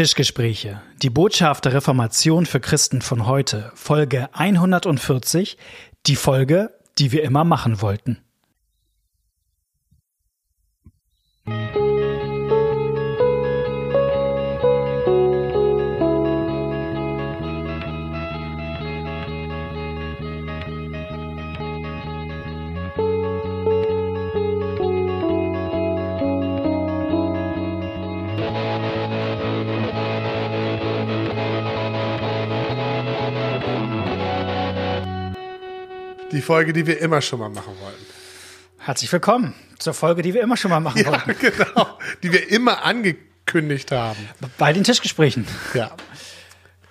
Tischgespräche. Die Botschaft der Reformation für Christen von heute. Folge 140. Die Folge, die wir immer machen wollten. Die Folge, die wir immer schon mal machen wollten. Herzlich willkommen zur Folge, die wir immer schon mal machen Ja, wollten. genau. Die wir immer angekündigt haben. Bei den Tischgesprächen. Ja.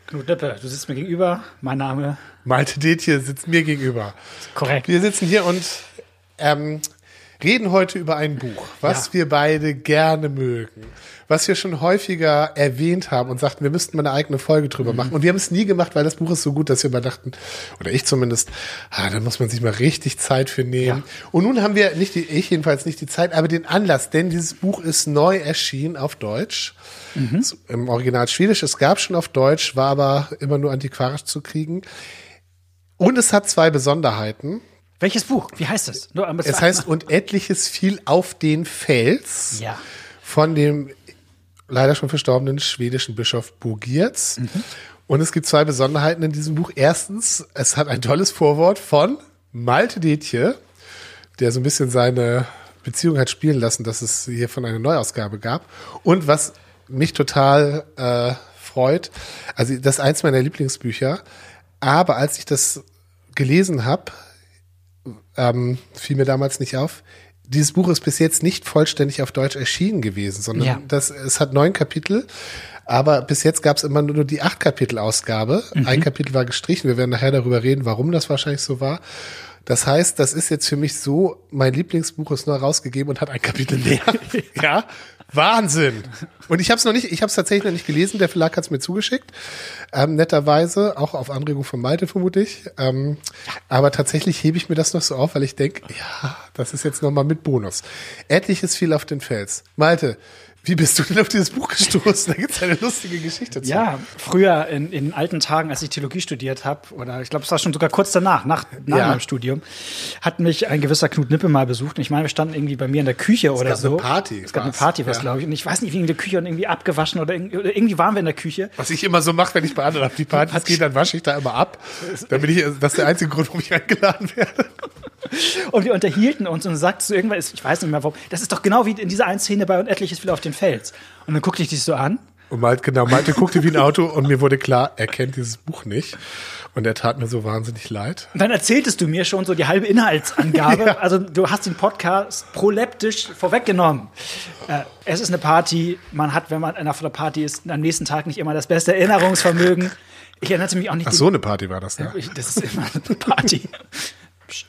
Knut Lippe, du sitzt mir gegenüber. Mein Name Malte Detje sitzt mir gegenüber. korrekt. Wir sitzen hier und ähm, reden heute über ein Buch, was Ja. wir beide gerne mögen, was wir schon häufiger erwähnt haben und sagten, wir müssten mal eine eigene Folge drüber machen. Und wir haben es nie gemacht, weil das Buch ist so gut, dass wir mal dachten, oder ich zumindest, ah, da muss man sich mal richtig Zeit für nehmen. Und nun haben wir nicht die, ich jedenfalls nicht die Zeit, aber den Anlass, denn dieses Buch ist neu erschienen auf Deutsch. Ist Im Original Schwedisch. Es gab schon auf Deutsch, war aber immer nur antiquarisch zu kriegen. Und es hat zwei Besonderheiten. Welches Buch? Wie heißt es? Nur einmal Es heißt, und etliches fiel auf den Fels Ja. von dem leider schon verstorbenen schwedischen Bischof Bogiertz. Und es gibt zwei Besonderheiten in diesem Buch. Erstens, es hat ein tolles Vorwort von Malte Detje, der so ein bisschen seine Beziehung hat spielen lassen, dass es hier von einer Neuausgabe gab. Und was mich total äh, freut, also das ist eins meiner Lieblingsbücher, aber als ich das gelesen habe, ähm, fiel mir damals nicht auf. Dieses Buch ist bis jetzt nicht vollständig auf Deutsch erschienen gewesen, sondern Ja. das, es hat neun Kapitel, aber bis jetzt gab es immer nur die acht Kapitel-Ausgabe. Ein Kapitel war gestrichen. Wir werden nachher darüber reden, warum das wahrscheinlich so war. Das heißt, das ist jetzt für mich so, mein Lieblingsbuch ist neu rausgegeben und hat ein Kapitel mehr. ja, Wahnsinn. Und ich habe es noch nicht, ich habe es tatsächlich noch nicht gelesen. Der Verlag hat es mir zugeschickt, ähm, netterweise, auch auf Anregung von Malte vermutlich. Ähm, aber tatsächlich hebe ich mir das noch so auf, weil ich denke, ja, das ist jetzt noch mal mit Bonus. Etliches fiel auf den Fels. Malte, wie bist du denn auf dieses Buch gestoßen? Da gibt's eine lustige Geschichte zu. Ja, früher in, in alten Tagen, als ich Theologie studiert habe, oder ich glaube, es war schon sogar kurz danach, nach, nach Ja. meinem Studium, hat mich ein gewisser Knut Nippe mal besucht. Und ich meine, wir standen irgendwie bei mir in der Küche oder gab so. eine Party, Es gab eine. Party, was Ja. glaube ich. Und ich weiß nicht, wie in der Küche und irgendwie abgewaschen oder, irgendwie- oder waren wir in der Küche. Was ich immer so mache, wenn ich bei anderen auf die Partys gehe, dann wasche ich da immer ab. Dann bin ich, das ist der einzige Grund, warum ich eingeladen werde. Und wir unterhielten uns und sagst so irgendwann, ich weiß nicht mehr warum, das ist doch genau wie in dieser einen Szene bei Und etliches fiel auf den Fels. Und dann guckte ich dich so an. Und Malte, genau, Malte guckte wie ein Auto und mir wurde klar, er kennt dieses Buch nicht. Und er tat mir so wahnsinnig leid. Und dann erzähltest du mir schon so die halbe Inhaltsangabe. Also du hast den Podcast proleptisch vorweggenommen. Äh, es ist eine Party. Man hat, wenn man einer Party ist, am nächsten Tag nicht immer das beste Erinnerungsvermögen. Ich erinnerte mich auch nicht. Ach, so eine Party war das, ne? Das ist immer eine Party. Psst.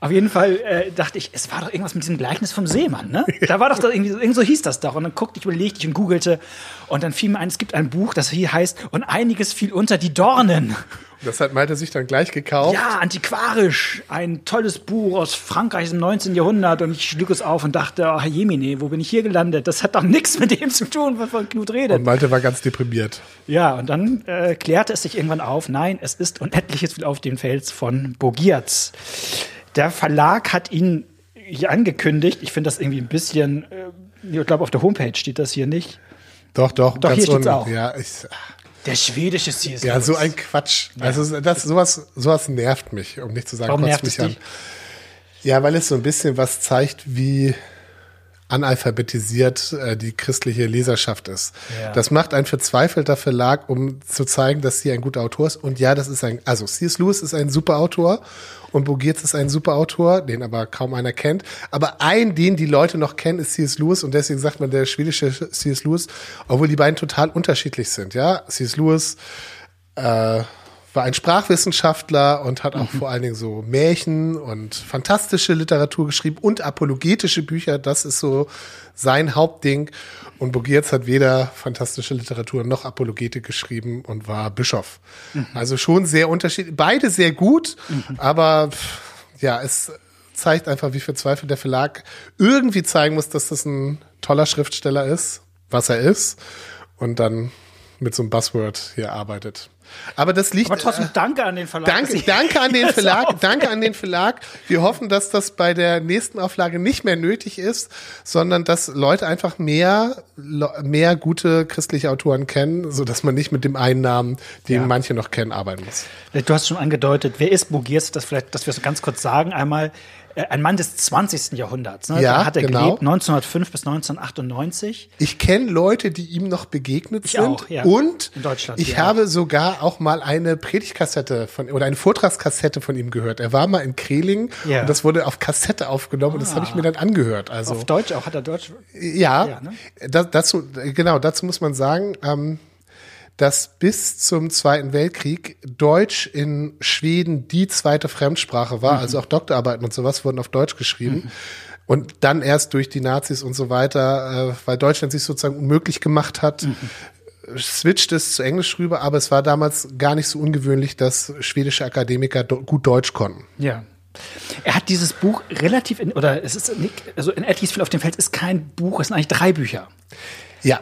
Auf jeden Fall äh, dachte ich, es war doch irgendwas mit diesem Gleichnis vom Seemann, ne? Da war doch da irgendwie, irgend so hieß das doch. Und dann guckte ich, überlegte ich und googelte. Und dann fiel mir ein, es gibt ein Buch, das hier heißt, und einiges fiel unter die Dornen. Das hat Malte sich dann gleich gekauft. Ja, antiquarisch. Ein tolles Buch aus Frankreich im 19. Jahrhundert. Und ich schlug es auf und dachte, Herr Jemine, wo bin ich hier gelandet? Das hat doch nichts mit dem zu tun, was von Knut redet. Und Malte war ganz deprimiert. Ja, und dann äh, klärte es sich irgendwann auf, nein, es ist Unendliches auf den Fels von Bogiertz. Der Verlag hat ihn hier angekündigt. Ich finde das irgendwie ein bisschen, äh, ich glaube, auf der Homepage steht das hier nicht. Doch, doch, Doch, hier steht's auch. Ja, ich, Der schwedische C.S. ja, so ein Quatsch. Also das, sowas, sowas nervt mich, um nicht zu sagen, Warum kotzt nervt mich an. dich? Ja, weil es so ein bisschen was zeigt, wie analphabetisiert äh, die christliche Leserschaft ist. Ja. Das macht ein verzweifelter Verlag, um zu zeigen, dass sie ein guter Autor ist. Und ja, das ist ein, also C.S. Lewis ist ein super Autor und Bogiertz ist ein super Autor, den aber kaum einer kennt. Aber ein, den die Leute noch kennen, ist C.S. Lewis und deswegen sagt man der schwedische C.S. Lewis, obwohl die beiden total unterschiedlich sind. Ja, C.S. Lewis äh, war ein Sprachwissenschaftler und hat auch vor allen Dingen so Märchen und fantastische Literatur geschrieben und apologetische Bücher. Das ist so sein Hauptding. Und Bogiertz hat weder fantastische Literatur noch Apologetik geschrieben und war Bischof. Also schon sehr unterschiedlich. Beide sehr gut, aber pff, ja, es zeigt einfach, wie verzweifelt der Verlag irgendwie zeigen muss, dass das ein toller Schriftsteller ist, was er ist. Und dann mit so einem Buzzword hier arbeitet. Aber das liegt. Aber trotzdem danke an den Verlag. Danke, danke an den Verlag. Danke an den Verlag. Wir hoffen, dass das bei der nächsten Auflage nicht mehr nötig ist, sondern dass Leute einfach mehr, mehr gute christliche Autoren kennen, so dass man nicht mit dem einen Namen, den Ja. manche noch kennen, arbeiten muss. Du hast schon angedeutet, wer ist Bogiers? Das vielleicht, dass wir es ganz kurz sagen. Einmal äh, ein Mann des 20. Jahrhunderts. Ne? Ja, da hat er genau. gelebt, 1905 bis 1998. Ich kenne Leute, die ihm noch begegnet sind. auch, ja. Und In Deutschland, ich ja. habe sogar auch mal eine Predigtkassette von oder eine Vortragskassette von ihm gehört. Er war mal in Kreling Ja. und das wurde auf Kassette aufgenommen und das habe ich mir dann angehört. Also Auf Deutsch auch, hat er Deutsch. Ja, Ja, ne? da, dazu, genau, dazu muss man sagen, ähm, dass bis zum Zweiten Weltkrieg Deutsch in Schweden die zweite Fremdsprache war. Also auch Doktorarbeiten und sowas wurden auf Deutsch geschrieben. Und dann erst durch die Nazis und so weiter, äh, weil Deutschland sich sozusagen unmöglich gemacht hat, switcht es zu Englisch rüber. Aber es war damals gar nicht so ungewöhnlich, dass schwedische Akademiker gut Deutsch konnten. Ja. Er hat dieses Buch relativ, in, oder es ist, nicht- also in Etlies viel auf dem Feld ist kein Buch, es sind eigentlich drei Bücher. Ja,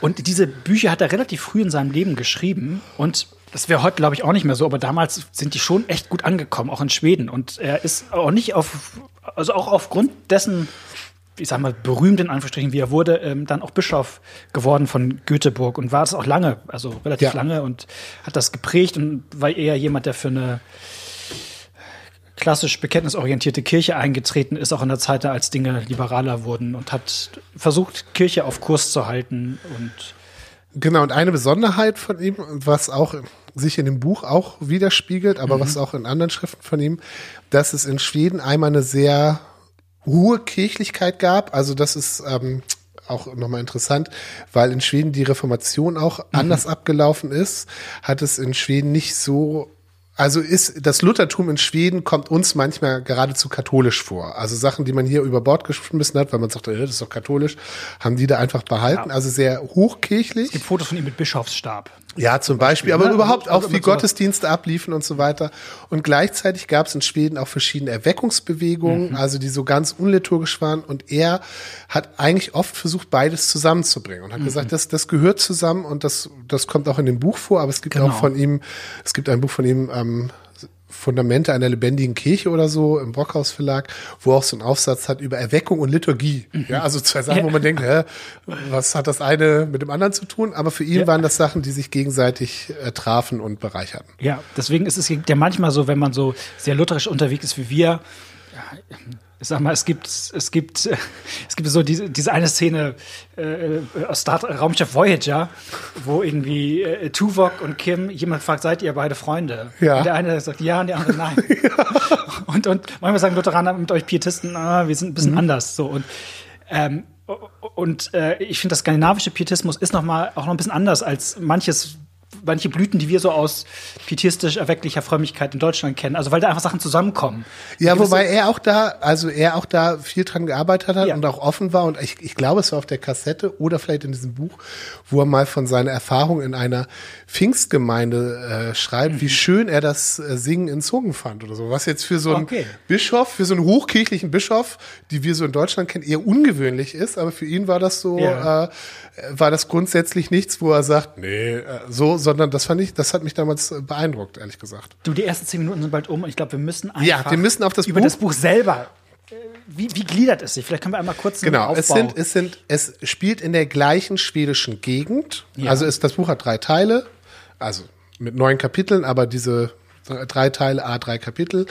Und diese Bücher hat er relativ früh in seinem Leben geschrieben und das wäre heute, glaube ich, auch nicht mehr so, aber damals sind die schon echt gut angekommen, auch in Schweden. Und er ist auch nicht auf, also auch aufgrund dessen, ich sag mal, berühmt in Anführungsstrichen, wie er wurde, ähm, dann auch Bischof geworden von Göteborg und war es auch lange, also relativ Ja. lange und hat das geprägt und war eher jemand, der für eine klassisch bekenntnisorientierte Kirche eingetreten ist, auch in der Zeit, als Dinge liberaler wurden und hat versucht, Kirche auf Kurs zu halten und Genau, und eine Besonderheit von ihm, was auch sich in dem Buch auch widerspiegelt, aber Mhm. was auch in anderen Schriften von ihm, dass es in Schweden einmal eine sehr hohe Kirchlichkeit gab. Also das ist ähm, auch nochmal interessant, weil in Schweden die Reformation auch Mhm. anders abgelaufen ist, hat es in Schweden nicht so also ist das Luthertum in Schweden kommt uns manchmal geradezu katholisch vor. Also Sachen, die man hier über Bord geschmissen hat, weil man sagt, äh, das ist doch katholisch, haben die da einfach behalten. Ja. Also sehr hochkirchlich. gibt Fotos von ihm mit Bischofsstab. Ja, zum Beispiel, aber ne? überhaupt auch, wie Gottesdienste abliefen und so weiter. Und gleichzeitig gab es in Schweden auch verschiedene Erweckungsbewegungen, Mhm. also die so ganz unliturgisch waren. Und er hat eigentlich oft versucht, beides zusammenzubringen Mhm. und hat gesagt, das, das gehört zusammen und das, das kommt auch in dem Buch vor, aber es gibt Genau. auch von ihm, es gibt ein Buch von ihm, ähm, Fundamente einer lebendigen Kirche oder so im Brockhaus Verlag, wo auch so ein Aufsatz hat über Erweckung und Liturgie. Ja, also zwei Sachen, wo man denkt, hä, was hat das eine mit dem anderen zu tun? Aber für ihn Ja. waren das Sachen, die sich gegenseitig äh, trafen und bereicherten. Ja, deswegen ist es ja manchmal so, wenn man so sehr lutherisch unterwegs ist wie wir, ja, ich sag mal, es gibt, es gibt, äh, es gibt so diese, diese eine Szene äh, aus Star Raumschiff Voyager, wo irgendwie äh, Tuvok und Kim jemand fragt, seid ihr beide Freunde? Ja. Und der eine sagt ja und der andere nein. Und, und manchmal sagen Lutheraner mit euch Pietisten, ah, wir sind ein bisschen anders. So und ähm, und äh, ich finde, das skandinavische Pietismus ist noch mal auch noch ein bisschen anders als manches, manche Blüten, die wir so aus pietistisch erwecklicher Frömmigkeit in Deutschland kennen. Also weil da einfach Sachen zusammenkommen. Ja, wobei er auch da, also er auch da viel dran gearbeitet hat Ja. und auch offen war. Und ich, ich glaube, es war auf der Kassette oder vielleicht in diesem Buch, wo er mal von seiner Erfahrung in einer Pfingstgemeinde äh, schreibt, Mhm. wie schön er das äh, Singen in Zungen fand oder so. Was jetzt für so einen Okay. Bischof, für so einen hochkirchlichen Bischof, die wir so in Deutschland kennen, eher ungewöhnlich ist. Aber für ihn war das so, Ja. äh, war das grundsätzlich nichts, wo er sagt, nee, äh, so, sondern das fand ich, das hat mich damals äh, beeindruckt, ehrlich gesagt. Du, die ersten zehn Minuten sind bald um und ich glaube, wir müssen einfach Ja, wir müssen auf das über Buch- das Buch selber. äh, Wie, wie gliedert es sich? Vielleicht können wir einmal kurz Genau, Aufbau. es sind, es sind, es spielt in der gleichen schwedischen Gegend. Ja. Also ist, das Buch hat drei Teile, also mit neun Kapiteln, aber diese drei- drei Teile, a drei Kapitel,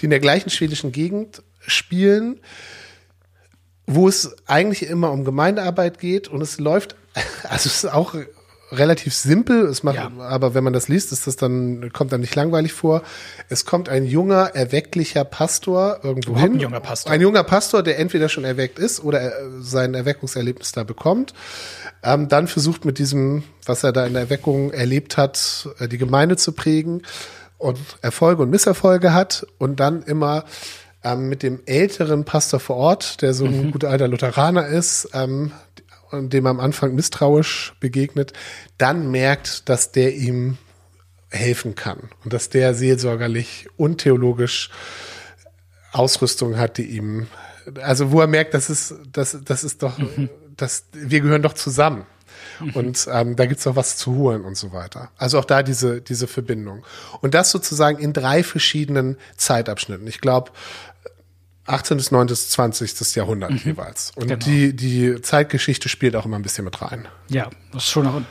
die in der gleichen schwedischen Gegend spielen, wo es eigentlich immer um Gemeindearbeit geht und es läuft, also es ist auch relativ simpel, es macht, Ja. aber wenn man das liest, ist das dann, kommt dann nicht langweilig vor. Es kommt ein junger, erwecklicher Pastor irgendwo Überhaupt hin. ein junger Pastor. Ein junger Pastor, der entweder schon erweckt ist oder äh, sein Erweckungserlebnis da bekommt. Ähm, dann versucht mit diesem, was er da in der Erweckung erlebt hat, äh, die Gemeinde zu prägen und Erfolge und Misserfolge hat und dann immer ähm, mit dem älteren Pastor vor Ort, der so ein guter alter Lutheraner ist, ähm, dem er am Anfang misstrauisch begegnet, dann merkt, dass der ihm helfen kann und dass der seelsorgerlich und theologisch Ausrüstung hat, die ihm, also wo er merkt, das ist, das, das ist doch, das, wir gehören doch zusammen. Und ähm, da gibt's auch was zu holen und so weiter. Also auch da diese, diese Verbindung. Und das sozusagen in drei verschiedenen Zeitabschnitten. Ich glaube, 18. bis 9. bis 20. Jahrhundert jeweils. Und Genau. die, die Zeitgeschichte spielt auch immer ein bisschen mit rein. Ja, das ist schon noch. Wollen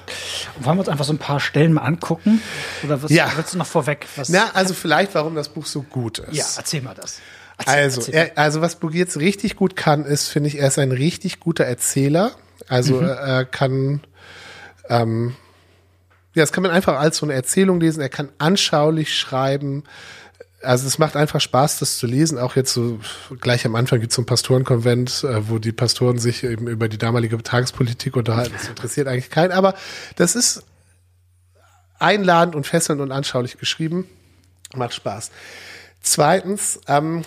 wir uns einfach so ein paar Stellen mal angucken? Oder was Ja. willst du noch vorweg? Was, Na, also vielleicht, warum das Buch so gut ist. ja, erzähl mal das. Erzähl, Also, erzähl. er, also was Buggy jetzt richtig gut kann, ist, finde ich, er ist ein richtig guter Erzähler. Also Mhm. er er kann, ähm, ja, das kann man einfach als so eine Erzählung lesen. Er kann anschaulich schreiben. Also es macht einfach Spaß, das zu lesen. Auch jetzt so gleich am Anfang gibt es so ein Pastorenkonvent, äh, wo die Pastoren sich eben über die damalige Tagespolitik unterhalten. Das interessiert eigentlich keinen. Aber das ist einladend und fesselnd und anschaulich geschrieben. Macht Spaß. Zweitens, ähm,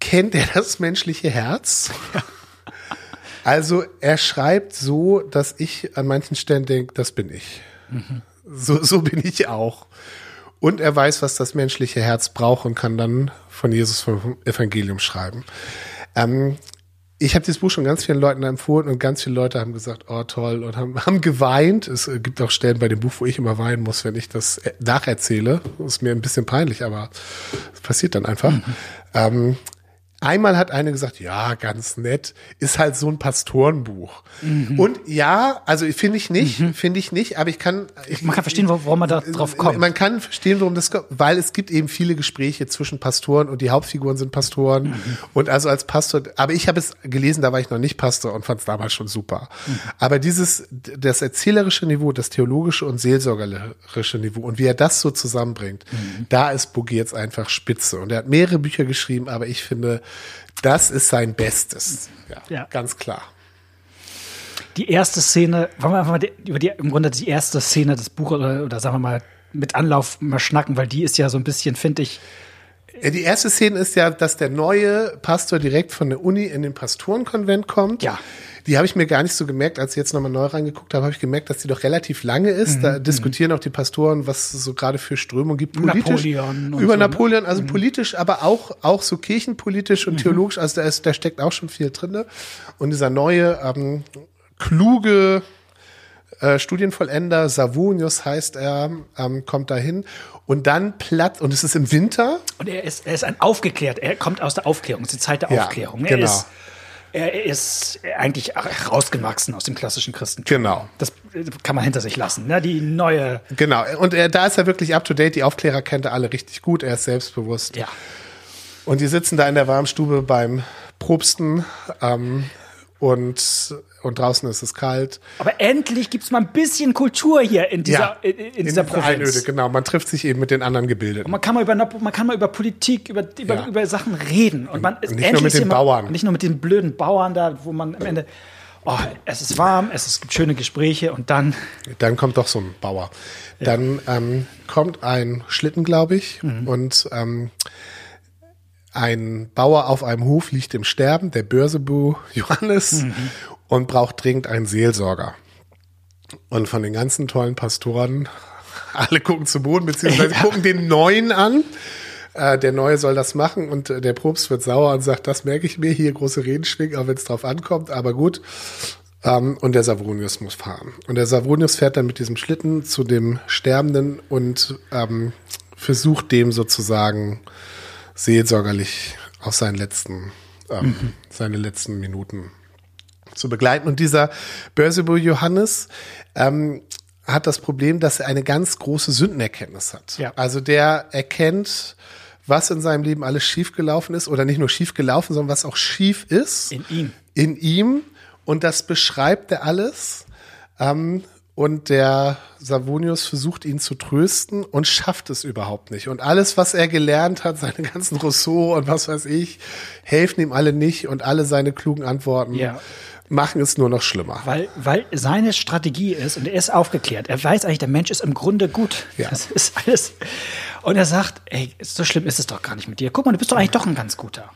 kennt er das menschliche Herz? Also er schreibt so, dass ich an manchen Stellen denke, das bin ich. So, so bin ich auch. Und er weiß, was das menschliche Herz braucht und kann dann von Jesus vom Evangelium schreiben. Ähm, ich habe dieses Buch schon ganz vielen Leuten empfohlen und ganz viele Leute haben gesagt, oh toll, und haben, haben geweint. Es gibt auch Stellen bei dem Buch, wo ich immer weinen muss, wenn ich das äh, nacherzähle. Das ist mir ein bisschen peinlich, aber es passiert dann einfach. Ähm, Einmal hat eine gesagt, ja, ganz nett, ist halt so ein Pastorenbuch. Und ja, also finde ich nicht, finde ich nicht, aber ich kann. Ich, Man kann verstehen, warum man da drauf kommt. Man kann verstehen, warum das kommt, weil es gibt eben viele Gespräche zwischen Pastoren und die Hauptfiguren sind Pastoren. Mhm. Und also als Pastor, aber ich habe es gelesen, da war ich noch nicht Pastor und fand es damals schon super. Mhm. Aber dieses, das erzählerische Niveau, das theologische und seelsorgerische Niveau und wie er das so zusammenbringt, Mhm. da ist Buggy jetzt einfach spitze. Und er hat mehrere Bücher geschrieben, aber ich finde, das ist sein Bestes. Ja, Ja. ganz klar. die erste Szene, wollen wir einfach mal die, über die, im Grunde die erste Szene des Buches oder, oder sagen wir mal mit Anlauf mal schnacken, weil die ist ja so ein bisschen, finde ich, Ja, Die erste Szene ist ja, dass der neue Pastor direkt von der Uni in den Pastorenkonvent kommt. Ja. Die habe ich mir gar nicht so gemerkt, als ich jetzt nochmal neu reingeguckt habe, habe ich gemerkt, dass die doch relativ lange ist. Mhm, Da diskutieren auch die Pastoren, was es so gerade für Strömungen gibt. Politisch, Napoleon über so, ne? Napoleon, also politisch, aber auch, auch so kirchenpolitisch Mhm. und theologisch. Also da, ist, da steckt auch schon viel drin. Und dieser neue, ähm, kluge äh, Studienvollender, Savonius heißt er, ähm, kommt dahin und dann platt, und es ist im Winter, und er ist, er ist ein aufgeklärt, er kommt aus der Aufklärung, es ist die Zeit der Ja, Aufklärung. Er genau. ist, er ist eigentlich rausgewachsen aus dem klassischen Christentum. Genau. Das kann man hinter sich lassen. Ne? Die neue, Genau, und er, da ist er wirklich up to date. Die Aufklärer kennt er alle richtig gut. Er ist selbstbewusst. ja, Und die sitzen da in der Warmstube beim Probsten ähm, und, und draußen ist es kalt. aber endlich gibt es mal ein bisschen Kultur hier in dieser, in, in dieser Provinz. Einöde, genau. Man trifft sich eben mit den anderen Gebildeten. Man kann mal über, man kann mal über Politik, über, über, Ja. über Sachen reden. Und man ist nicht nur endlich mit den mal- Bauern. Nicht nur mit den blöden Bauern da, wo man am Ende, oh, es ist warm, es, ist, gibt schöne Gespräche und dann, Dann kommt doch so ein Bauer. Dann ähm, kommt ein Schlitten, glaube ich, Mhm. und ähm, ein Bauer auf einem Hof liegt im Sterben, der Börsebu Johannes, Mhm. Und braucht dringend einen Seelsorger. Und von den ganzen tollen Pastoren, alle gucken zu Boden, beziehungsweise Ja. gucken den Neuen an. Äh, der Neue soll das machen und äh, der Probst wird sauer und sagt, das merke ich mir, hier große Reden schwingen, auch wenn es drauf ankommt, aber gut. Ähm, und der Savronius muss fahren. Und der Savronius fährt dann mit diesem Schlitten zu dem Sterbenden und ähm, versucht dem sozusagen seelsorgerlich auf seinen letzten, ähm, seine letzten Minuten zu begleiten. Und dieser Börsebu Johannes ähm, hat das Problem, dass er eine ganz große Sündenerkenntnis hat. Ja. Also der erkennt, was in seinem Leben alles schiefgelaufen ist oder nicht nur schiefgelaufen, sondern was auch schief ist in ihm. in ihm und das beschreibt er alles. Ähm, und der Savonius versucht ihn zu trösten und schafft es überhaupt nicht. Und alles, was er gelernt hat, seine ganzen Rousseau und was weiß ich, helfen ihm alle nicht und alle seine klugen Antworten Ja. Machen es nur noch schlimmer. Weil, weil seine Strategie ist, und er ist aufgeklärt, er weiß eigentlich, der Mensch ist im Grunde gut. Ja. Das ist alles. Und er sagt, ey, so schlimm ist es doch gar nicht mit dir. Guck mal, du bist doch eigentlich doch ein ganz guter.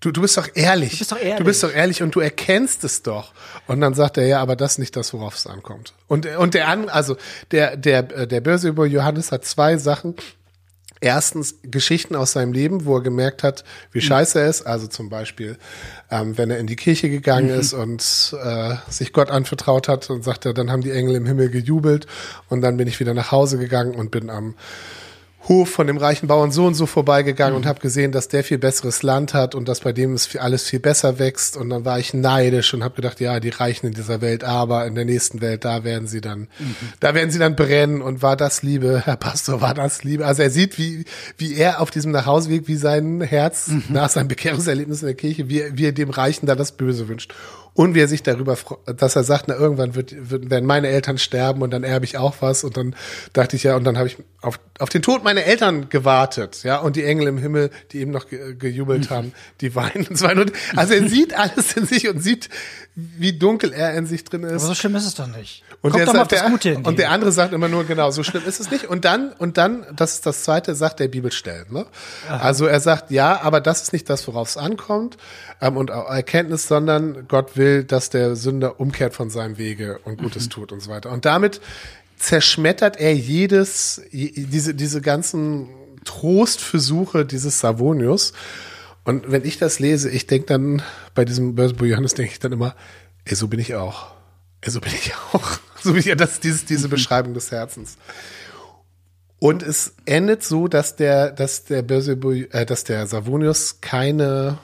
Du, du bist doch ehrlich. Du bist doch ehrlich. Du bist doch ehrlich und du erkennst es doch. Und dann sagt er, ja, aber das ist nicht das, worauf es ankommt. Und, und der an, also der, der, der Börse über Johannes hat zwei Sachen, erstens Geschichten aus seinem Leben, wo er gemerkt hat, wie scheiße er ist. Also zum Beispiel, ähm, wenn er in die Kirche gegangen ist und äh, sich Gott anvertraut hat und sagte, dann haben die Engel im Himmel gejubelt und dann bin ich wieder nach Hause gegangen und bin am Hof von dem reichen Bauern so und so vorbeigegangen und habe gesehen, dass der viel besseres Land hat und dass bei dem es alles viel besser wächst. Und dann war ich neidisch und habe gedacht, ja, die Reichen in dieser Welt, aber in der nächsten Welt, da werden sie dann, da werden sie dann brennen. Und war das Liebe, Herr Pastor, war das Liebe? Also er sieht, wie, wie er auf diesem Nachhauseweg, wie sein Herz nach seinem Bekehrungserlebnis in der Kirche, wie, wie er dem Reichen da das Böse wünscht. Und wie er sich darüber, dass er sagt, na irgendwann wird, wird, werden meine Eltern sterben und dann erbe ich auch was. Und dann dachte ich ja, und dann habe ich auf, auf den Tod meiner Eltern gewartet, ja. Und die Engel im Himmel, die eben noch ge, gejubelt haben, die weinen. Und Also er sieht alles in sich und sieht, wie dunkel er in sich drin ist. Aber so schlimm ist es doch nicht. Und Kommt der, sagt, das der, und der andere sagt immer nur, genau, so schlimm ist es nicht. Und dann, und dann, das ist das zweite, sagt der Bibelstellen. Ne? Also er sagt, ja, aber das ist nicht das, worauf es ankommt ähm, und Erkenntnis, sondern Gott will, dass der Sünder umkehrt von seinem Wege und Gutes Mhm. tut und so weiter. Und damit zerschmettert er jedes, je- diese, diese ganzen Trostversuche dieses Savonius. Und wenn ich das lese, ich denke dann, bei diesem Börsenbuch Johannes denke ich dann immer, ey, so bin ich auch. Ey, so bin ich auch. So ja, das ist dieses, diese Beschreibung des Herzens. Und es endet so, dass der, dass der Börse, äh, dass der Savonius keine,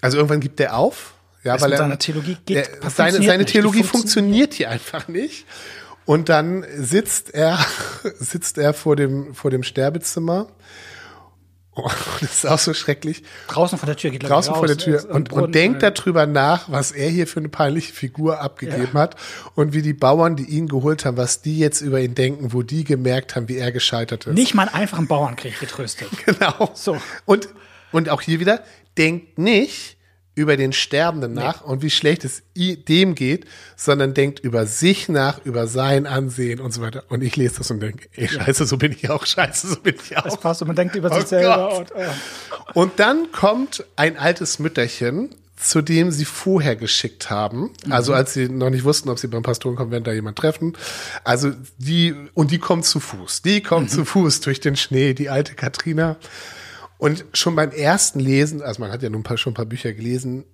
also irgendwann gibt er auf. Ja, Es weil er, seiner Theologie geht- der, seine, seine nicht. Theologie funktioniert- funktioniert hier einfach nicht. Und dann sitzt er, sitzt er vor dem, vor dem Sterbezimmer. Und das ist auch so schrecklich. Draußen vor der Tür geht ich, Draußen vor der raus. Tür und, Brunnen, und denkt darüber nach, was er hier für eine peinliche Figur abgegeben hat und wie die Bauern, die ihn geholt haben, was die jetzt über ihn denken, wo die gemerkt haben, wie er gescheitert ist. Nicht mal einen einfachen Bauernkrieg getröstet. Genau. So. Und, und auch hier wieder, denkt nicht über den Sterbenden nach und wie schlecht es dem geht, sondern denkt über sich nach, über sein Ansehen und so weiter. Und ich lese das und denke, ey, scheiße, so bin ich auch, scheiße, so bin ich Das auch. passt und man denkt über Oh sich selber. Und, äh, Und dann kommt ein altes Mütterchen, zu dem sie vorher geschickt haben. Also als sie noch nicht wussten, ob sie beim Pastorenkonvent da jemand treffen. Also die, und die kommt zu Fuß. Die kommt zu Fuß durch den Schnee, die alte Katrina. Und schon beim ersten Lesen, also man hat ja nun ein paar, schon ein paar Bücher gelesen,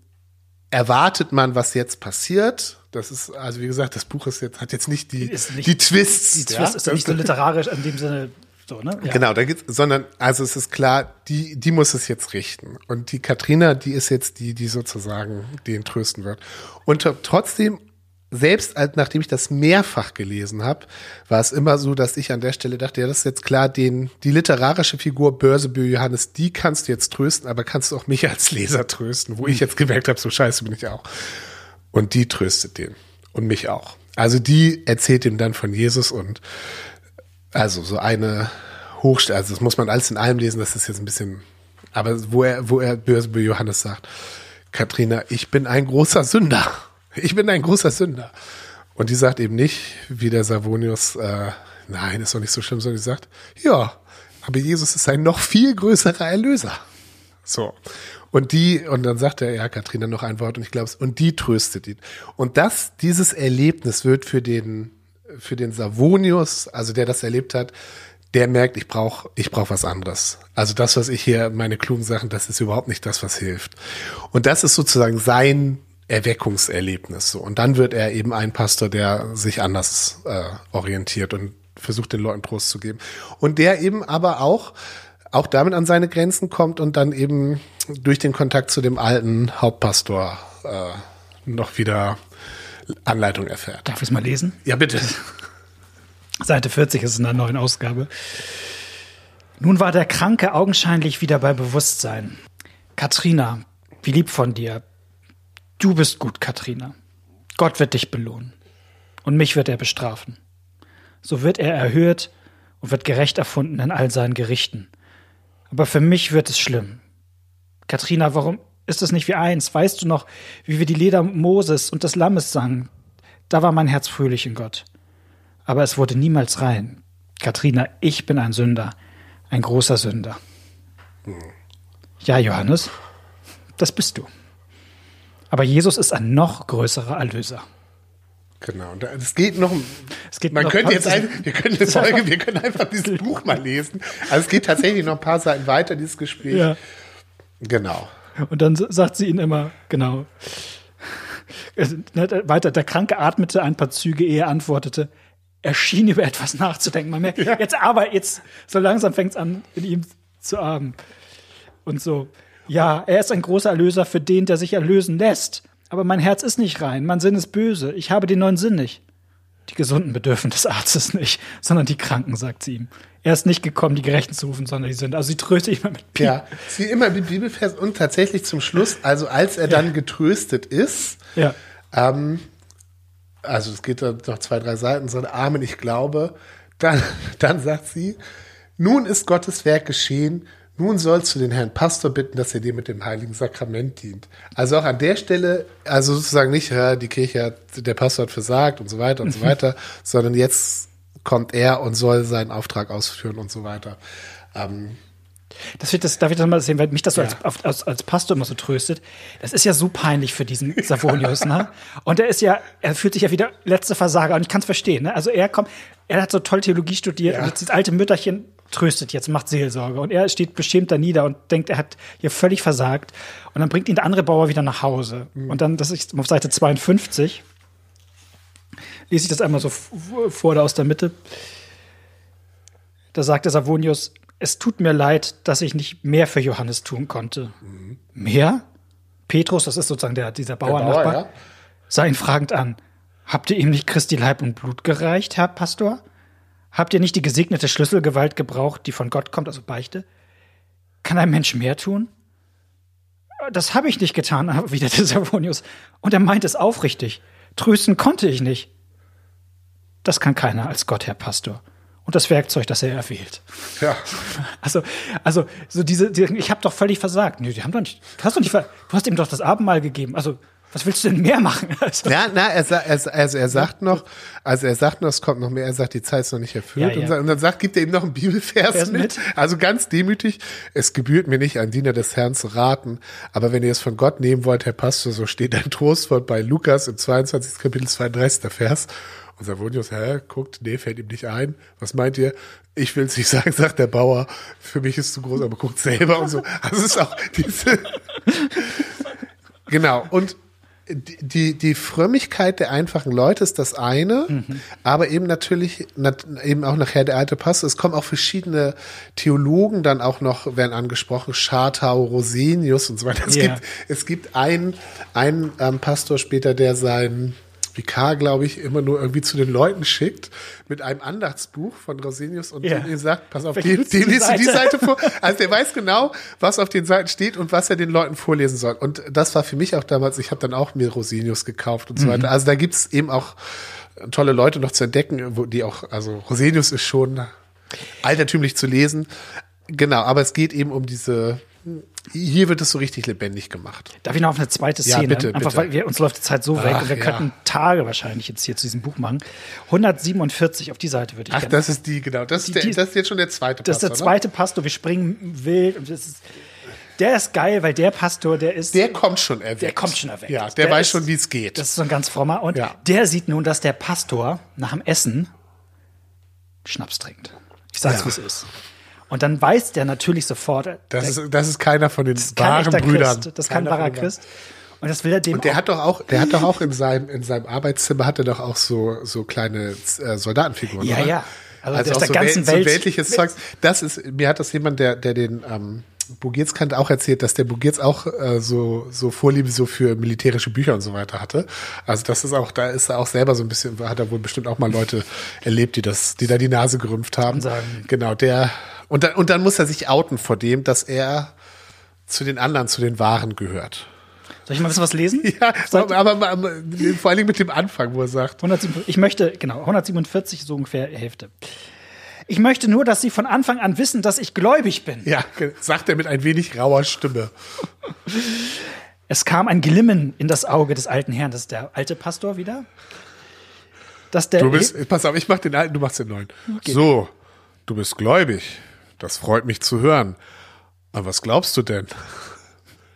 erwartet man, was jetzt passiert. Das ist, also wie gesagt, das Buch ist jetzt, hat jetzt nicht die, Ist nicht- die Twists. die Twist ist ja nicht so literarisch in dem Sinne. So, ne? Ja. Genau, da geht's, sondern, also es ist klar, die, die muss es jetzt richten. Und die Katrina, die ist jetzt die, die sozusagen den trösten wird. Und trotzdem, selbst als, nachdem ich das mehrfach gelesen habe, war es immer so, dass ich an der Stelle dachte, ja, das ist jetzt klar, den, die literarische Figur Börsebü Johannes, die kannst du jetzt trösten, aber kannst du auch mich als Leser trösten, wo ich jetzt gemerkt habe, so scheiße bin ich auch. Und die tröstet den. Und mich auch. Also die erzählt ihm dann von Jesus und also so eine Hochstelle, also das muss man alles in allem lesen, das ist jetzt ein bisschen, aber wo er, wo er böse bei Johannes sagt, Katrina, ich bin ein großer Sünder. Ich bin ein großer Sünder. Und die sagt eben nicht, wie der Savonius, äh, nein, ist doch nicht so schlimm, sondern die sagt, ja, aber Jesus ist ein noch viel größerer Erlöser. So. Und die, und dann sagt er, ja, Katrina noch ein Wort und ich glaube und die tröstet ihn. Und das, dieses Erlebnis wird für den, für den Savonius, also der das erlebt hat, der merkt, ich brauche ich brauch was anderes. Also das, was ich hier, meine klugen Sachen, das ist überhaupt nicht das, was hilft. Und das ist sozusagen sein Erweckungserlebnis. So. Und dann wird er eben ein Pastor, der sich anders äh, orientiert und versucht, den Leuten Trost zu geben. Und der eben aber auch, auch damit an seine Grenzen kommt und dann eben durch den Kontakt zu dem alten Hauptpastor äh, noch wieder Anleitung erfährt. Darf ich es mal lesen? Ja, bitte. Seite 40 ist in der neuen Ausgabe. Nun war der Kranke augenscheinlich wieder bei Bewusstsein. Katrina, wie lieb von dir. Du bist gut, Katrina. Gott wird dich belohnen. Und mich wird er bestrafen. So wird er erhöht und wird gerecht erfunden in all seinen Gerichten. Aber für mich wird es schlimm. Katrina, warum ist es nicht wie eins? Weißt du noch, wie wir die Lieder Moses und des Lammes sangen? Da war mein Herz fröhlich in Gott aber es wurde niemals rein. Katrina, ich bin ein Sünder, ein großer Sünder. Ja, Johannes, das bist du. Aber Jesus ist ein noch größerer Erlöser. Genau. Und es geht noch. Es geht man noch könnte jetzt, 20 ein, wir können eine Folge, wir können einfach dieses Buch mal lesen. Also es geht tatsächlich noch ein paar Seiten weiter, dieses Gespräch. Ja. Genau. Und dann sagt sie ihn immer, genau. Ne, Weiter, der Kranke atmete ein paar Züge, ehe er antwortete. Er schien über etwas nachzudenken. Man merkt, jetzt aber, jetzt, so langsam fängt es an, in ihm zu armen. Und so, ja, er ist ein großer Erlöser für den, der sich erlösen lässt. Aber mein Herz ist nicht rein, mein Sinn ist böse. Ich habe den neuen Sinn nicht. Die Gesunden bedürfen des Arztes nicht, sondern die Kranken, sagt sie ihm. Er ist nicht gekommen, die Gerechten zu rufen, sondern die Sünder. Also sie tröstet immer mit Piep. Ja, sie immer mit Bibelvers und tatsächlich zum Schluss, also als er dann getröstet ist, ja. ähm, also es geht dann noch zwei, drei Seiten, so ein Amen, ich glaube, dann, dann sagt sie, nun ist Gottes Werk geschehen, nun sollst du den Herrn Pastor bitten, dass er dir mit dem Heiligen Sakrament dient. Also auch an der Stelle, also sozusagen nicht, ja, die Kirche hat, der Pastor hat versagt und so weiter und so weiter, sondern jetzt kommt er und soll seinen Auftrag ausführen und so weiter. Ähm, Das wird das, darf ich das mal sehen, weil mich das so Ja. als, als, als Pastor immer so tröstet. Das ist ja so peinlich für diesen Savonius, ne? Und er ist ja, er fühlt sich ja wieder letzte Versager und ich kann es verstehen, ne? Also er kommt, er hat so toll Theologie studiert Ja. und dieses alte Mütterchen tröstet jetzt, macht Seelsorge und er steht beschämt da nieder und denkt, er hat hier völlig versagt und dann bringt ihn der andere Bauer wieder nach Hause. Mhm. Und dann, das ist auf Seite 52, lese ich das einmal so vor da aus der Mitte. Da sagte Savonius, es tut mir leid, dass ich nicht mehr für Johannes tun konnte. Mehr? Petrus, das ist sozusagen der, dieser Bauernachbar, Bauer, ja. sah ihn fragend an. Habt ihr ihm nicht Christi Leib und Blut gereicht, Herr Pastor? Habt ihr nicht die gesegnete Schlüsselgewalt gebraucht, die von Gott kommt, also Beichte? Kann ein Mensch mehr tun? Das habe ich nicht getan, erwiderte Savonius. Und er meint es aufrichtig. Trösten konnte ich nicht. Das kann keiner als Gott, Herr Pastor. Und das Werkzeug, das er erwählt. ja. Also, also so diese, die, ich habe doch völlig versagt. Nee, die haben doch nicht. Du hast doch nicht, du hast ihm doch das Abendmahl gegeben. Also, was willst du denn mehr machen? Also, Ja, na, er, er, also er sagt noch, also er sagt noch, es kommt noch mehr, er sagt, die Zeit ist noch nicht erfüllt. Ja, ja. Und, und dann sagt, gibt er ihm noch einen Bibelvers Vers mit. mit. Also ganz demütig, es gebührt mir nicht, ein Diener des Herrn zu raten, aber wenn ihr es von Gott nehmen wollt, Herr Pastor, so steht ein Trostwort bei Lukas im 22. Kapitel 32. Vers. Und Savonius, hä, guckt, nee, fällt ihm nicht ein. Was meint ihr? Ich will es nicht sagen, sagt der Bauer. Für mich ist es zu groß, aber guckt selber und so. Also es ist auch diese, Genau. Und die, die, Frömmigkeit der einfachen Leute ist das eine, aber eben natürlich, nat, eben auch nachher der alte Pass. Es kommen auch verschiedene Theologen dann auch noch, werden angesprochen, Schartau, Rosenius und so weiter. Es Ja. gibt, es gibt einen, einen ähm, Pastor später, der seinen Vikar, glaube ich, immer nur irgendwie zu den Leuten schickt mit einem Andachtsbuch von Rosenius und Ja. ihm sagt, pass auf, die den liest du die Seite? Seite vor. Also der weiß genau, was auf den Seiten steht und was er den Leuten vorlesen soll. Und das war für mich auch damals, ich habe dann auch mir Rosenius gekauft und so weiter. Also da gibt's eben auch tolle Leute noch zu entdecken, wo die auch, also Rosenius ist schon altertümlich zu lesen. Genau, aber es geht eben um diese, hier wird es so richtig lebendig gemacht. darf ich noch auf eine zweite Ja, Szene? bitte, Einfach bitte. weil wir, uns läuft die Zeit so weg Ach, und wir ja. könnten Tage wahrscheinlich jetzt hier zu diesem Buch machen. 147 auf die Seite würde ich Ach, gerne. das ist die, genau. Das, ist, der, die- das ist jetzt schon der zweite Das ist der Pastor, ne? zweite Pastor. Wir springen wild und das ist, der ist geil, weil der Pastor, der ist, Der kommt schon erweckt. Der kommt schon erweckt. Ja, der, Der weiß ist- schon, wie es geht. Das ist so ein ganz frommer. Und Ja. der sieht nun, dass der Pastor nach dem Essen Schnaps trinkt. Ich sag's, Ja. wie es ist. Und dann weiß der natürlich sofort, Das der ist, das ist keiner von den wahren Brüdern. Christ. Das ist kein wahrer Christ. Und das will er dem Der auch- hat doch auch, der hat doch auch in seinem, in seinem Arbeitszimmer hat er doch auch so, so kleine äh, Soldatenfiguren. Ja, oder? ja. Also Also, der aus so, der ganzen wel- Welt- so weltliches Zeugs. Das ist, mir hat das jemand, der, der den, ähm, Bugirz kannte, auch erzählt, dass der Bugirz auch äh, so, so Vorliebe so für militärische Bücher und so weiter hatte. Also das ist auch, da ist er auch selber so ein bisschen, hat er wohl bestimmt auch mal Leute erlebt, die das, die da die Nase gerümpft haben. sagen. Genau, der, und dann, und dann muss er sich outen vor dem, dass er zu den anderen, zu den Wahren gehört. Soll ich mal wissen, was lesen? Ja, aber, aber, aber vor allen Dingen mit dem Anfang, wo er sagt. 147, ich möchte, genau, 147, so ungefähr Hälfte. Ich möchte nur, dass Sie von Anfang an wissen, dass ich gläubig bin. Ja, sagt er mit ein wenig rauer Stimme. Es kam ein Glimmen in das Auge des alten Herrn, das ist der alte Pastor wieder. Dass der Du bist, pass auf, ich mach den alten, du machst den neuen. So, du bist gläubig. Das freut mich zu hören. Aber was glaubst du denn?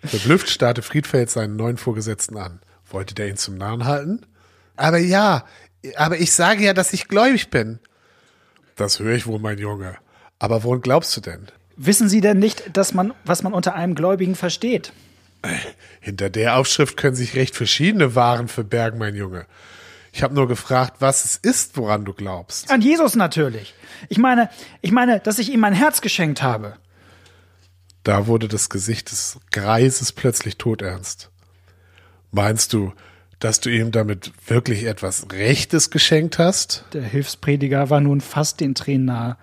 Verblüfft starrte Friedfeld seinen neuen Vorgesetzten an. Wollte der ihn zum Narren halten? Aber ja, aber ich sage ja, dass ich gläubig bin. Das höre ich wohl, mein Junge. Aber woran glaubst du denn? Wissen Sie denn nicht, dass man, was man unter einem Gläubigen versteht? Hinter der Aufschrift können sich recht verschiedene Waren verbergen, mein Junge. Ich habe nur gefragt, was es ist, woran du glaubst. An Jesus natürlich. Ich meine, ich meine, dass ich ihm mein Herz geschenkt habe. Da wurde das Gesicht des Greises plötzlich todernst. Meinst du, dass du ihm damit wirklich etwas Rechtes geschenkt hast? Der Hilfsprediger war nun fast den Tränen nahe.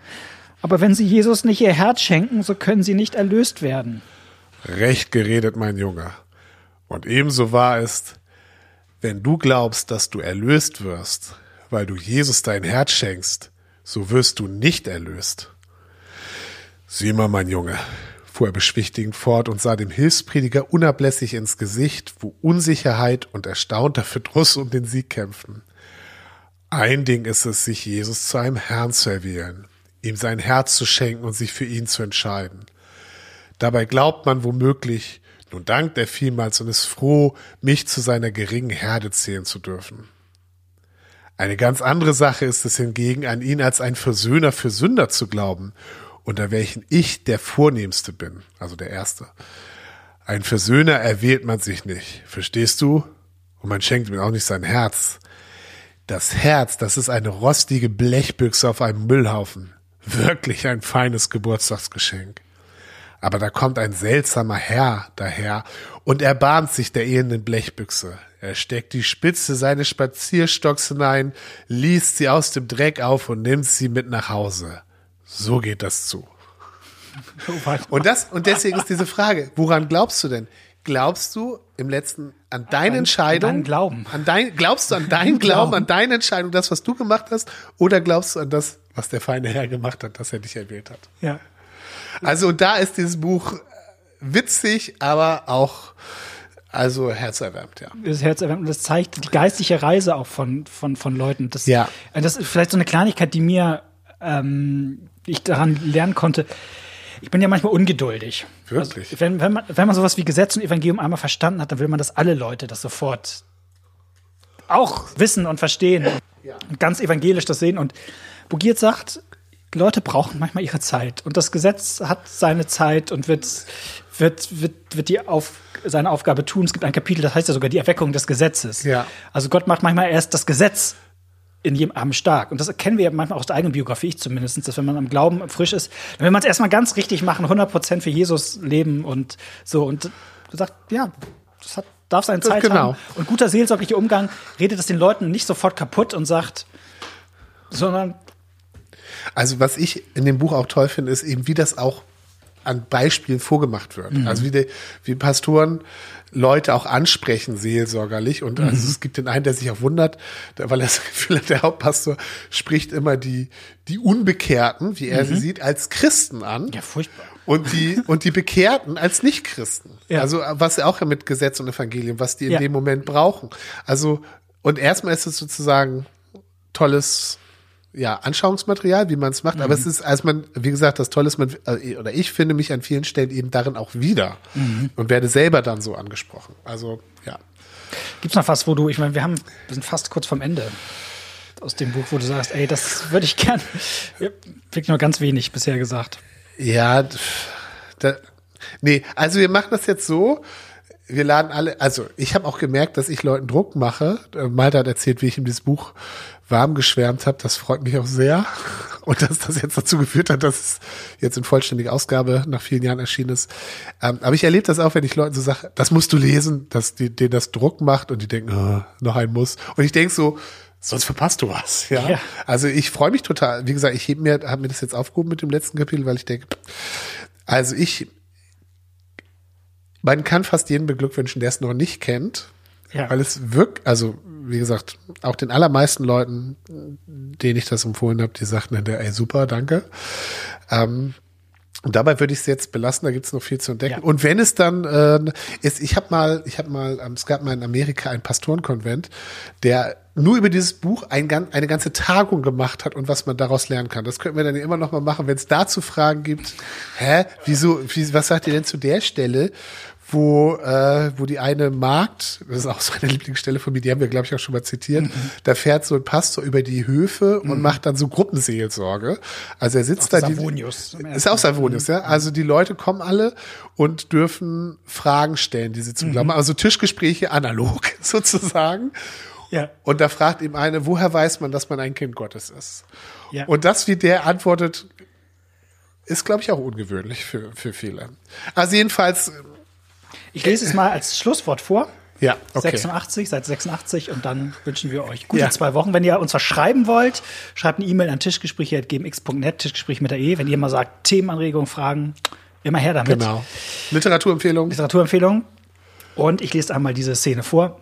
Aber wenn Sie Jesus nicht Ihr Herz schenken, so können Sie nicht erlöst werden. Recht geredet, mein Junge. Und ebenso wahr ist, wenn du glaubst, dass du erlöst wirst, weil du Jesus dein Herz schenkst, so wirst du nicht erlöst. Sieh mal, mein Junge, fuhr er beschwichtigend fort und sah dem Hilfsprediger unablässig ins Gesicht, wo Unsicherheit und erstaunter Verdruss um den Sieg kämpften. Ein Ding ist es, sich Jesus zu einem Herrn zu erwählen, ihm sein Herz zu schenken und sich für ihn zu entscheiden. Dabei glaubt man womöglich, nun dankt er vielmals und ist froh, mich zu seiner geringen Herde zählen zu dürfen. Eine ganz andere Sache ist es hingegen, an ihn als ein Versöhner für Sünder zu glauben, unter welchen ich der Vornehmste bin, also der Erste. Ein Versöhner erwählt man sich nicht, verstehst du? Und man schenkt ihm auch nicht sein Herz. Das Herz, das ist eine rostige Blechbüchse auf einem Müllhaufen. Wirklich ein feines Geburtstagsgeschenk. Aber da kommt ein seltsamer Herr daher und erbarmt sich der elenden Blechbüchse. Er steckt die Spitze seines Spazierstocks hinein, liest sie aus dem Dreck auf und nimmt sie mit nach Hause. So geht das zu. Und das, und deswegen ist diese Frage, woran glaubst du denn? Glaubst du im letzten an deine Entscheidung? An deinen Glauben. An dein, glaubst du an deinen Glauben, an deine Entscheidung, das, was du gemacht hast? Oder glaubst du an das, was der feine Herr gemacht hat, dass er dich erwählt hat? Ja. Also da ist dieses Buch witzig, aber auch also herzerwärmt, ja. Das ist herzerwärmt und das zeigt die geistige Reise auch von, von, von Leuten. Das, Ja. Das ist vielleicht so eine Kleinigkeit, die mir, ähm, ich daran lernen konnte. Ich bin ja manchmal ungeduldig. Wirklich? Also, wenn, wenn, man, wenn man sowas wie Gesetz und Evangelium einmal verstanden hat, dann will man, dass alle Leute das sofort auch wissen und verstehen und ganz evangelisch das sehen. Und Bugiert sagt, Leute brauchen manchmal ihre Zeit. Und das Gesetz hat seine Zeit und wird, wird, wird, wird die auf, seine Aufgabe tun. Es gibt ein Kapitel, das heißt ja sogar die Erweckung des Gesetzes. Ja. Also Gott macht manchmal erst das Gesetz in jedem Abend stark. Und das kennen wir ja manchmal aus der eigenen Biografie, ich zumindest, dass wenn man am Glauben frisch ist, dann will man es erstmal ganz richtig machen, 100% für Jesus leben und so. Und du sagst, ja, das hat, darf seine Zeit genau. haben. Und guter seelsorglicher Umgang redet es den Leuten nicht sofort kaputt und sagt, sondern Also was ich in dem Buch auch toll finde, ist eben, wie das auch an Beispielen vorgemacht wird. Also wie, die, wie Pastoren Leute auch ansprechen, seelsorgerlich. Und also es gibt den einen, der sich auch wundert, der- weil er das Gefühl hat, der Hauptpastor spricht immer die, die Unbekehrten, wie er sie sieht, als Christen an. ja furchtbar. Und die, und die Bekehrten als Nichtchristen. Ja. Also, was auch mit Gesetz und Evangelium, was die in Ja. dem Moment brauchen. Also, und erstmal ist es sozusagen tolles, ja, Anschauungsmaterial, wie man es macht. Mhm. Aber es ist, als man, wie gesagt, das Tolle ist, man, äh, oder ich finde mich an vielen Stellen eben darin auch wieder Mhm. und werde selber dann so angesprochen. Also, ja. Gibt's noch was, wo du, ich meine, wir haben, wir sind fast kurz vom Ende aus dem Buch, wo du sagst, ey, das würde ich gern. Ja, wirklich nur ganz wenig bisher gesagt. Ja, da, nee, also wir machen das jetzt so. Wir laden alle, also ich habe auch gemerkt, dass ich Leuten Druck mache. Äh, Malte hat erzählt, wie ich ihm dieses Buch warm geschwärmt habe. Das freut mich auch sehr. Und dass das jetzt dazu geführt hat, dass es jetzt in vollständiger Ausgabe nach vielen Jahren erschienen ist. Ähm, aber ich erlebe das auch, wenn ich Leuten so sage, das musst du lesen, dass die, denen das Druck macht und die denken, oh, noch ein Muss. Und ich denke so, sonst verpasst du was. Ja. Ja. Also ich freue mich total. Wie gesagt, ich heb mir, habe mir das jetzt aufgehoben mit dem letzten Kapitel, weil ich denke, also ich, man kann fast jeden beglückwünschen, der es noch nicht kennt, Ja. weil es wirkt, also wie gesagt, auch den allermeisten Leuten, denen ich das empfohlen habe, die sagten dann, ey super, danke. Ähm, und dabei würde ich es jetzt belassen, da gibt es noch viel zu entdecken. Ja. Und wenn es dann äh, ist, ich habe mal, ich habe mal, ähm, es gab mal in Amerika einen Pastorenkonvent, der nur über dieses Buch ein, eine ganze Tagung gemacht hat und was man daraus lernen kann. Das könnten wir dann immer noch mal machen, wenn es dazu Fragen gibt. Hä, wieso, wie, was sagt ihr denn zu der Stelle, wo, äh, wo die eine Magd, das ist auch so eine Lieblingsstelle von mir, die haben wir, glaube ich, auch schon mal zitiert, Mhm. da fährt so ein Pastor über die Höfe und macht dann so Gruppenseelsorge. Also er sitzt Auch da. die- Savonius. Ist auch Savonius, ja. Also die Leute kommen alle und dürfen Fragen stellen, die sie Mhm. zum Glauben, also Tischgespräche analog sozusagen. Ja. Und da fragt ihm eine, woher weiß man, dass man ein Kind Gottes ist? Ja. Und das, wie der antwortet, ist, glaube ich, auch ungewöhnlich für, für viele. Also jedenfalls, Ich lese es mal als Schlusswort vor. ja, okay. 86, seit 86 und dann wünschen wir euch gute Ja. zwei Wochen. Wenn ihr uns was schreiben wollt, schreibt eine E-Mail an tischgespräche.gmx.net, Tischgespräch mit der E. Wenn ihr mal sagt, Themenanregungen, Fragen, immer her damit. Genau. Literaturempfehlung. Literaturempfehlung. Und ich lese einmal diese Szene vor,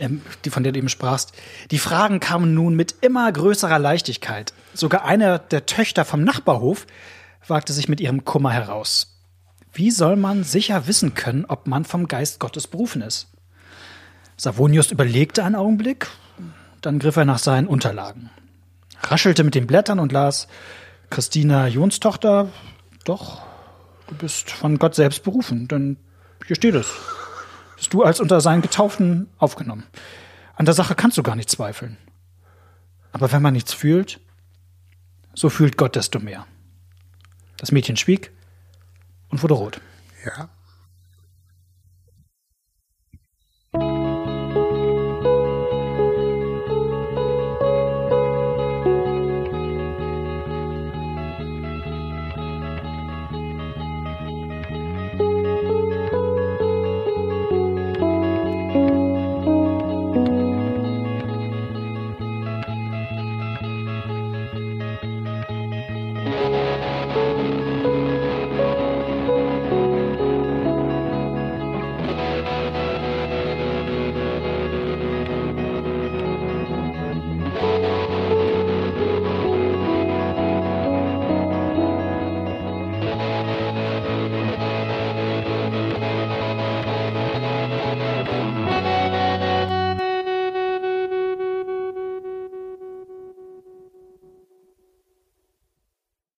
ähm, die, von der du eben sprachst. Die Fragen kamen nun mit immer größerer Leichtigkeit. Sogar eine der Töchter vom Nachbarhof wagte sich mit ihrem Kummer heraus. Wie soll man sicher wissen können, ob man vom Geist Gottes berufen ist? Savonius überlegte einen Augenblick, dann griff er nach seinen Unterlagen, raschelte mit den Blättern und las Christina Jons Tochter, doch, du bist von Gott selbst berufen, denn hier steht es. Bist du als unter seinen Getauften aufgenommen. An der Sache kannst du gar nicht zweifeln. Aber wenn man nichts fühlt, so fühlt Gott desto mehr. Das Mädchen schwieg und wurde rot. Ja.